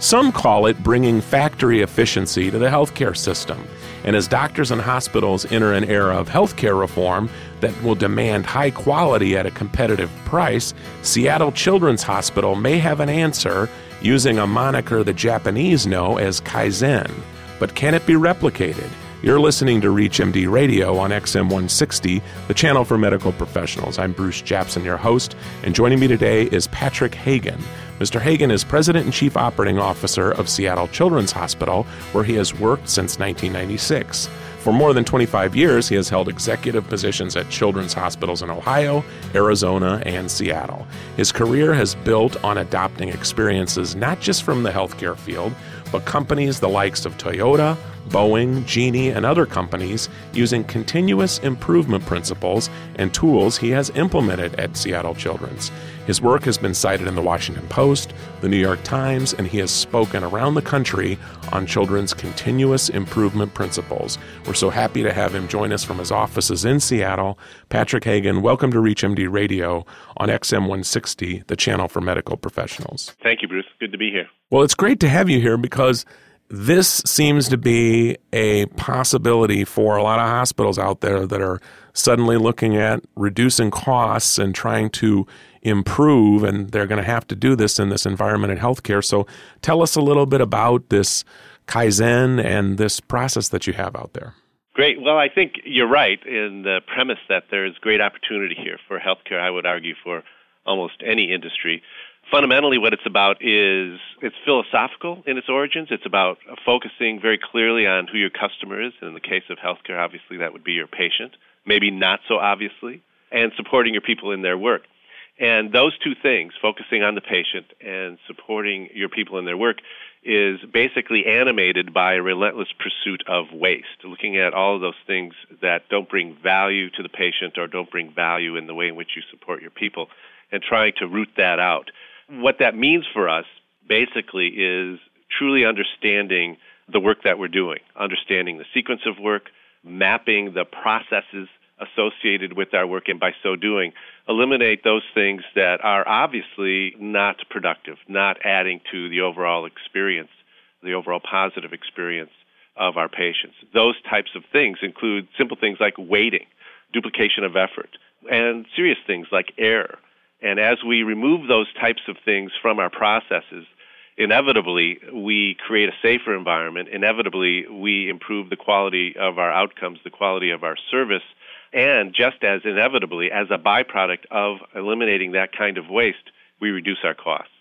Some call it bringing factory efficiency to the healthcare system. And as doctors and hospitals enter an era of healthcare reform that will demand high quality at a competitive price, Seattle Children's Hospital may have an answer using a moniker the Japanese know as Kaizen. But can it be replicated? You're listening to ReachMD Radio on XM 160, the channel for medical professionals. I'm Bruce Japsen, your host, and joining me today is Patrick Hagan. Mr. Hagan is President and Chief Operating Officer of Seattle Children's Hospital, where he has worked since 1996. For more than 25 years, he has held executive positions at children's hospitals in Ohio, Arizona, and Seattle. His career has built on adopting experiences not just from the healthcare field, but companies the likes of Toyota, Boeing, Genie, and other companies using continuous improvement principles and tools he has implemented at Seattle Children's. His work has been cited in the Washington Post, the New York Times, and he has spoken around the country on children's continuous improvement principles. We're so happy to have him join us from his offices in Seattle. Patrick Hagan, welcome to ReachMD Radio on XM 160, the channel for medical professionals. Thank you, Bruce. Good to be here. Well, it's great to have you here because this seems to be a possibility for a lot of hospitals out there that are suddenly looking at reducing costs and trying to improve, and they're going to have to do this in this environment in healthcare. So, tell us a little bit about this Kaizen and this process that you have out there. Great. Well, I think you're right in the premise that there's great opportunity here for healthcare. I would argue for almost any industry fundamentally what it's about is it's philosophical in its origins. It's about focusing very clearly on who your customer is. And In the case of healthcare, obviously that would be your patient, maybe not so obviously, and supporting your people in their work. And those two things, focusing on the patient and supporting your people in their work, is basically animated by a relentless pursuit of waste, looking at all of those things that don't bring value to the patient or don't bring value in the way in which you support your people, and trying to root that out what that means for us basically is truly understanding the work that we're doing, understanding the sequence of work, mapping the processes associated with our work, and by so doing, eliminate those things that are obviously not productive, not adding to the overall experience, the overall positive experience of our patients. Those types of things include simple things like waiting, duplication of effort, and serious things like error and as we remove those types of things from our processes, inevitably we create a safer environment. Inevitably we improve the quality of our outcomes, the quality of our service, and just as inevitably, as a byproduct of eliminating that kind of waste, we reduce our costs.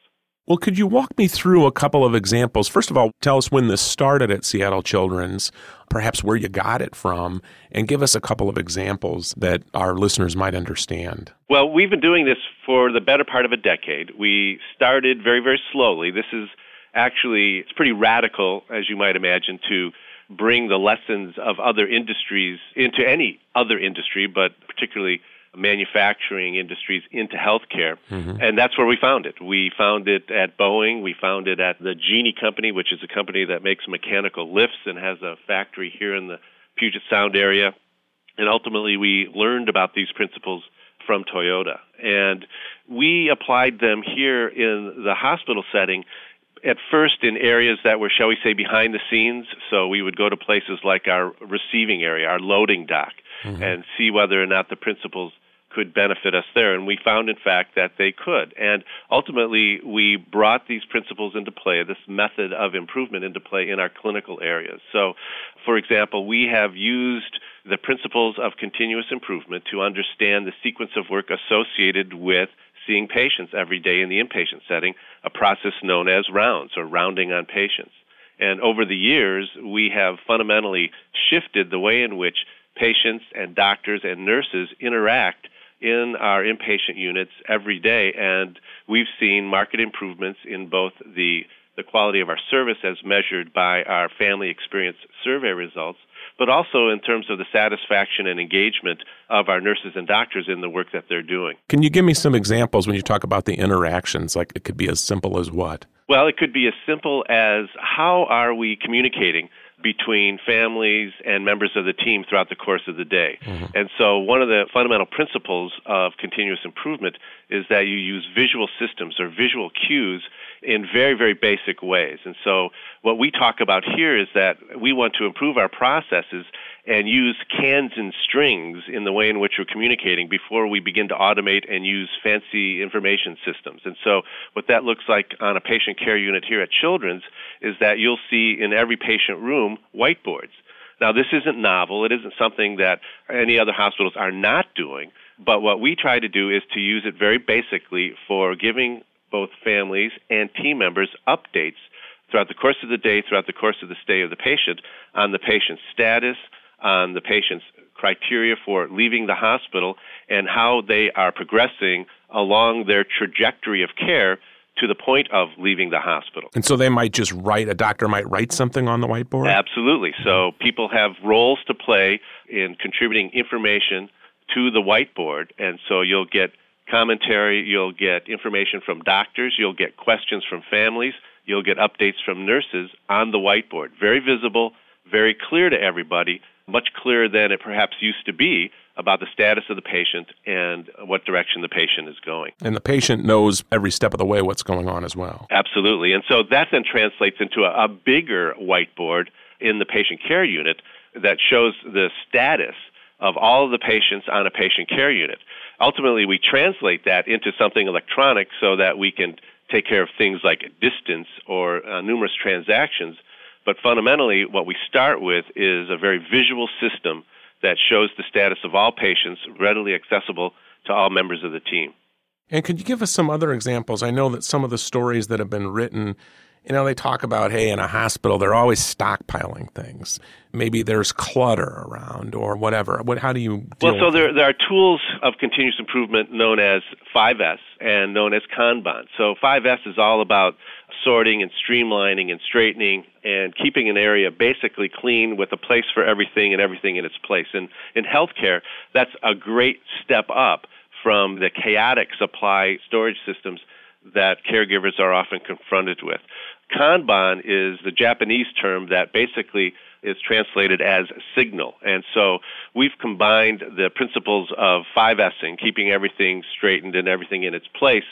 Well, could you walk me through a couple of examples? First of all, tell us when this started at Seattle Children's, perhaps where you got it from, and give us a couple of examples that our listeners might understand. Well, we've been doing this for the better part of a decade. We started very, very slowly. This is actually it's pretty radical, as you might imagine, to bring the lessons of other industries into any other industry, but particularly manufacturing industries into healthcare. Mm-hmm. And that's where we found it. We found it at Boeing. We found it at the Genie Company, which is a company that makes mechanical lifts and has a factory here in the Puget Sound area. And ultimately, we learned about these principles from Toyota. And we applied them here in the hospital setting at first in areas that were, shall we say, behind the scenes. So we would go to places like our receiving area, our loading dock, mm-hmm. and see whether or not the principles could benefit us there. And we found, in fact, that they could. And ultimately, we brought these principles into play, this method of improvement into play in our clinical areas. So, for example, we have used the principles of continuous improvement to understand the sequence of work associated with seeing patients every day in the inpatient setting, a process known as rounds or rounding on patients. And over the years, we have fundamentally shifted the way in which patients and doctors and nurses interact in our inpatient units every day, and we've seen market improvements in both the the quality of our service as measured by our family experience survey results, but also in terms of the satisfaction and engagement of our nurses and doctors in the work that they're doing. Can you give me some examples when you talk about the interactions? Like it could be as simple as what? Well, it could be as simple as how are we communicating between families and members of the team throughout the course of the day. Mm-hmm. And so, one of the fundamental principles of continuous improvement is that you use visual systems or visual cues in very, very basic ways. And so, what we talk about here is that we want to improve our processes and use cans and strings in the way in which we're communicating before we begin to automate and use fancy information systems. And so, what that looks like on a patient care unit here at Children's is that you'll see in every patient room whiteboards. Now, this isn't novel, it isn't something that any other hospitals are not doing. But what we try to do is to use it very basically for giving both families and team members updates throughout the course of the day, throughout the course of the stay of the patient, on the patient's status, on the patient's criteria for leaving the hospital, and how they are progressing along their trajectory of care to the point of leaving the hospital. And so they might just write, a doctor might write something on the whiteboard? Absolutely. So people have roles to play in contributing information to the whiteboard, and so you'll get commentary, you'll get information from doctors, you'll get questions from families, you'll get updates from nurses on the whiteboard. Very visible, very clear to everybody, much clearer than it perhaps used to be about the status of the patient and what direction the patient is going. And the patient knows every step of the way what's going on as well. Absolutely. And so that then translates into a, a bigger whiteboard in the patient care unit that shows the status of all of the patients on a patient care unit. Ultimately, we translate that into something electronic so that we can take care of things like distance or uh, numerous transactions. But fundamentally, what we start with is a very visual system that shows the status of all patients readily accessible to all members of the team. And could you give us some other examples? I know that some of the stories that have been written you know, they talk about, hey, in a hospital, they're always stockpiling things. Maybe there's clutter around or whatever. What, how do you Well, so there, there are tools of continuous improvement known as 5S and known as Kanban. So 5S is all about sorting and streamlining and straightening and keeping an area basically clean with a place for everything and everything in its place. And in healthcare, that's a great step up from the chaotic supply storage systems that caregivers are often confronted with. Kanban is the Japanese term that basically is translated as signal. And so we've combined the principles of 5Sing, keeping everything straightened and everything in its place,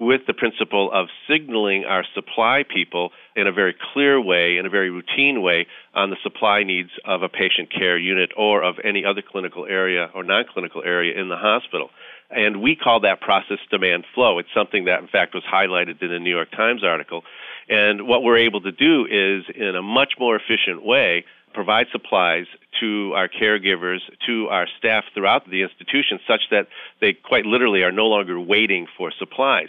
with the principle of signaling our supply people in a very clear way, in a very routine way, on the supply needs of a patient care unit or of any other clinical area or non clinical area in the hospital. And we call that process demand flow. It's something that, in fact, was highlighted in a New York Times article. And what we're able to do is, in a much more efficient way, provide supplies to our caregivers, to our staff throughout the institution, such that they quite literally are no longer waiting for supplies.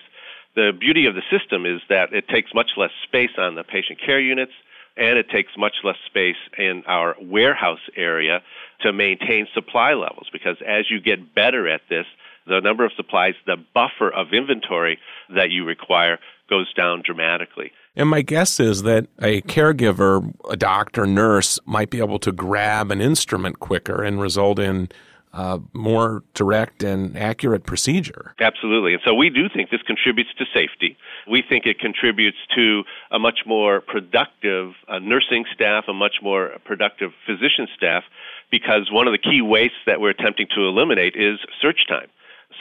The beauty of the system is that it takes much less space on the patient care units and it takes much less space in our warehouse area to maintain supply levels because as you get better at this, the number of supplies, the buffer of inventory that you require goes down dramatically. And my guess is that a caregiver, a doctor, nurse might be able to grab an instrument quicker and result in uh, more direct and accurate procedure. Absolutely. And so we do think this contributes to safety. We think it contributes to a much more productive uh, nursing staff, a much more productive physician staff, because one of the key wastes that we're attempting to eliminate is search time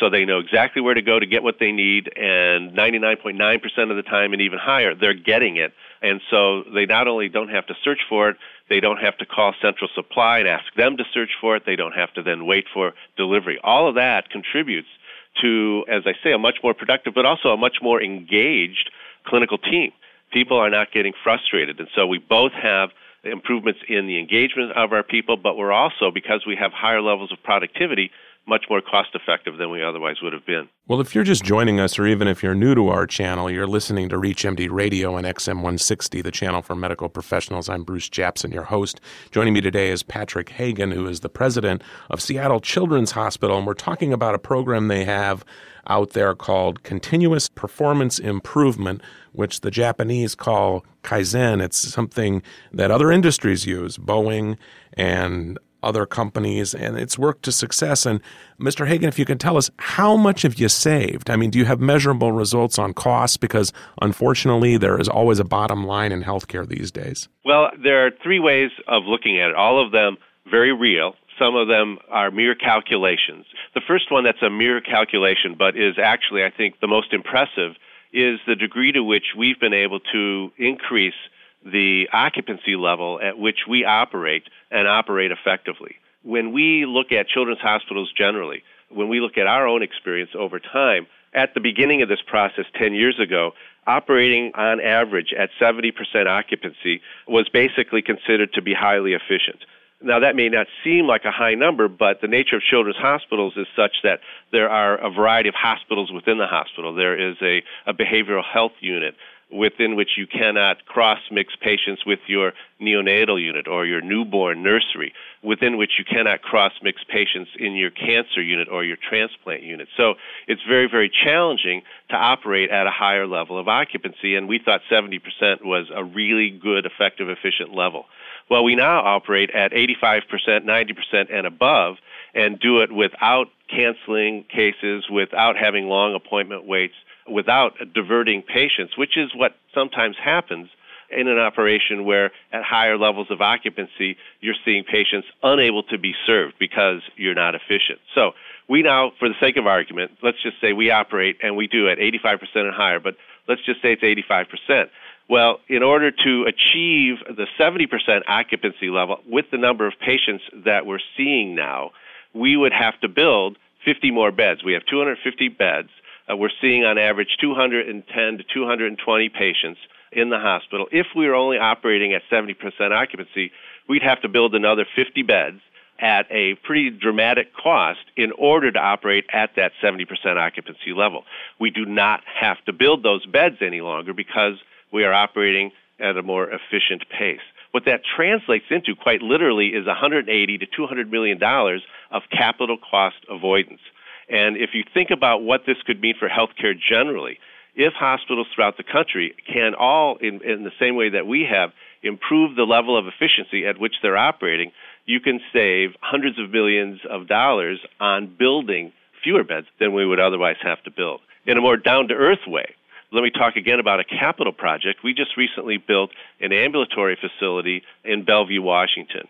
so they know exactly where to go to get what they need and 99.9% of the time and even higher they're getting it. And so they not only don't have to search for it they don't have to call central supply and ask them to search for it. They don't have to then wait for delivery. All of that contributes to as i say a much more productive but also a much more engaged clinical team. People are not getting frustrated. And so we both have improvements in the engagement of our people but we're also because we have higher levels of productivity much more cost effective than we otherwise would have been. Well, if you're just joining us, or even if you're new to our channel, you're listening to ReachMD Radio on XM 160, the channel for medical professionals. I'm Bruce Japsen, your host. Joining me today is Patrick Hagan, who is the president of Seattle Children's Hospital, and we're talking about a program they have out there called Continuous Performance Improvement, which the Japanese call Kaizen. It's something that other industries use, Boeing and other companies, and it's worked to success. And Mr. Hagan, if you can tell us how much have you saved? I mean, do you have measurable results on costs? Because unfortunately, there is always a bottom line in healthcare these days. Well, there are three ways of looking at it. All of them very real. Some of them are mere calculations. The first one that's a mere calculation, but is actually, I think, the most impressive is the degree to which we've been able to increase the occupancy level at which we operate and operate effectively. When we look at children's hospitals generally, when we look at our own experience over time, at the beginning of this process 10 years ago, operating on average at 70% occupancy was basically considered to be highly efficient. Now, that may not seem like a high number, but the nature of children's hospitals is such that there are a variety of hospitals within the hospital. There is a, a behavioral health unit within which you cannot cross mix patients with your neonatal unit or your newborn nursery, within which you cannot cross mix patients in your cancer unit or your transplant unit. So it's very, very challenging to operate at a higher level of occupancy, and we thought 70% was a really good, effective, efficient level. Well, we now operate at 85%, 90%, and above, and do it without canceling cases, without having long appointment waits, without diverting patients, which is what sometimes happens in an operation where at higher levels of occupancy you're seeing patients unable to be served because you're not efficient. So we now, for the sake of argument, let's just say we operate and we do at 85% and higher, but let's just say it's 85%. Well, in order to achieve the 70% occupancy level with the number of patients that we're seeing now, we would have to build 50 more beds. We have 250 beds. Uh, we're seeing on average 210 to 220 patients in the hospital. If we were only operating at 70% occupancy, we'd have to build another 50 beds at a pretty dramatic cost in order to operate at that 70% occupancy level. We do not have to build those beds any longer because we are operating at a more efficient pace. What that translates into, quite literally, is 180 to 200 million dollars of capital cost avoidance. And if you think about what this could mean for healthcare generally, if hospitals throughout the country can all, in, in the same way that we have, improve the level of efficiency at which they're operating, you can save hundreds of millions of dollars on building fewer beds than we would otherwise have to build. In a more down to earth way, let me talk again about a capital project. We just recently built an ambulatory facility in Bellevue, Washington.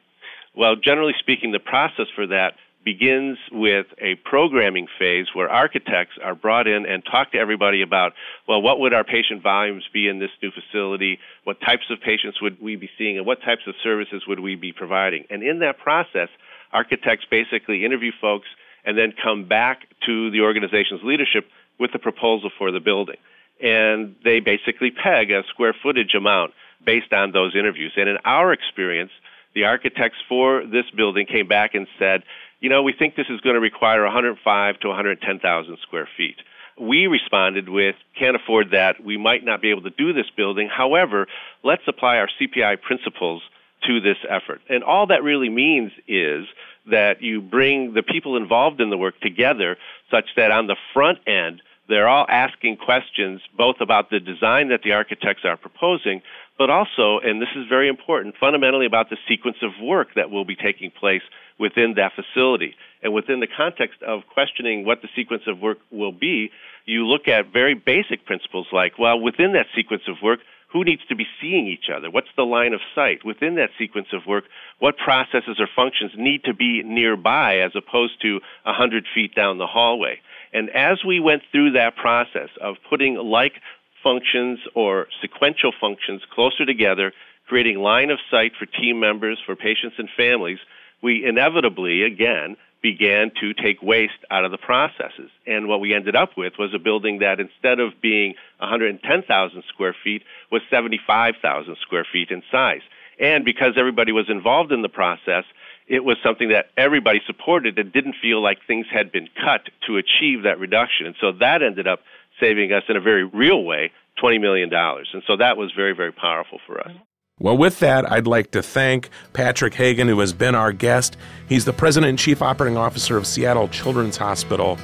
Well, generally speaking, the process for that begins with a programming phase where architects are brought in and talk to everybody about, well, what would our patient volumes be in this new facility? What types of patients would we be seeing? And what types of services would we be providing? And in that process, architects basically interview folks and then come back to the organization's leadership with a proposal for the building and they basically peg a square footage amount based on those interviews. And in our experience, the architects for this building came back and said, you know, we think this is going to require 105 to 110,000 square feet. We responded with, can't afford that. We might not be able to do this building. However, let's apply our CPI principles to this effort. And all that really means is that you bring the people involved in the work together such that on the front end, they're all asking questions both about the design that the architects are proposing, but also, and this is very important, fundamentally about the sequence of work that will be taking place within that facility. And within the context of questioning what the sequence of work will be, you look at very basic principles like, well, within that sequence of work, who needs to be seeing each other? What's the line of sight? Within that sequence of work, what processes or functions need to be nearby as opposed to a 100 feet down the hallway? And as we went through that process of putting like functions or sequential functions closer together, creating line of sight for team members, for patients and families, we inevitably, again, began to take waste out of the processes. And what we ended up with was a building that instead of being 110,000 square feet was 75,000 square feet in size. And because everybody was involved in the process, it was something that everybody supported and didn't feel like things had been cut to achieve that reduction. And so that ended up saving us in a very real way $20 million. And so that was very, very powerful for us. Well, with that, I'd like to thank Patrick Hagan, who has been our guest. He's the President and Chief Operating Officer of Seattle Children's Hospital,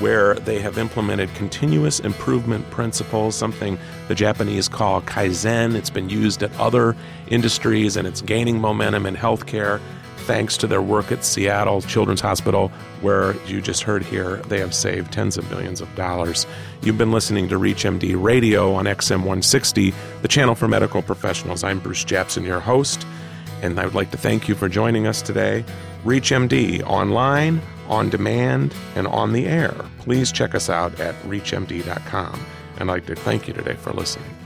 where they have implemented continuous improvement principles, something the Japanese call kaizen. It's been used at other industries and it's gaining momentum in healthcare thanks to their work at Seattle Children's Hospital, where you just heard here they have saved tens of millions of dollars. You've been listening to ReachMD Radio on XM 160, the channel for medical professionals. I'm Bruce Japsen, your host, and I would like to thank you for joining us today. ReachMD online, on demand, and on the air. Please check us out at reachmd.com. And I'd like to thank you today for listening.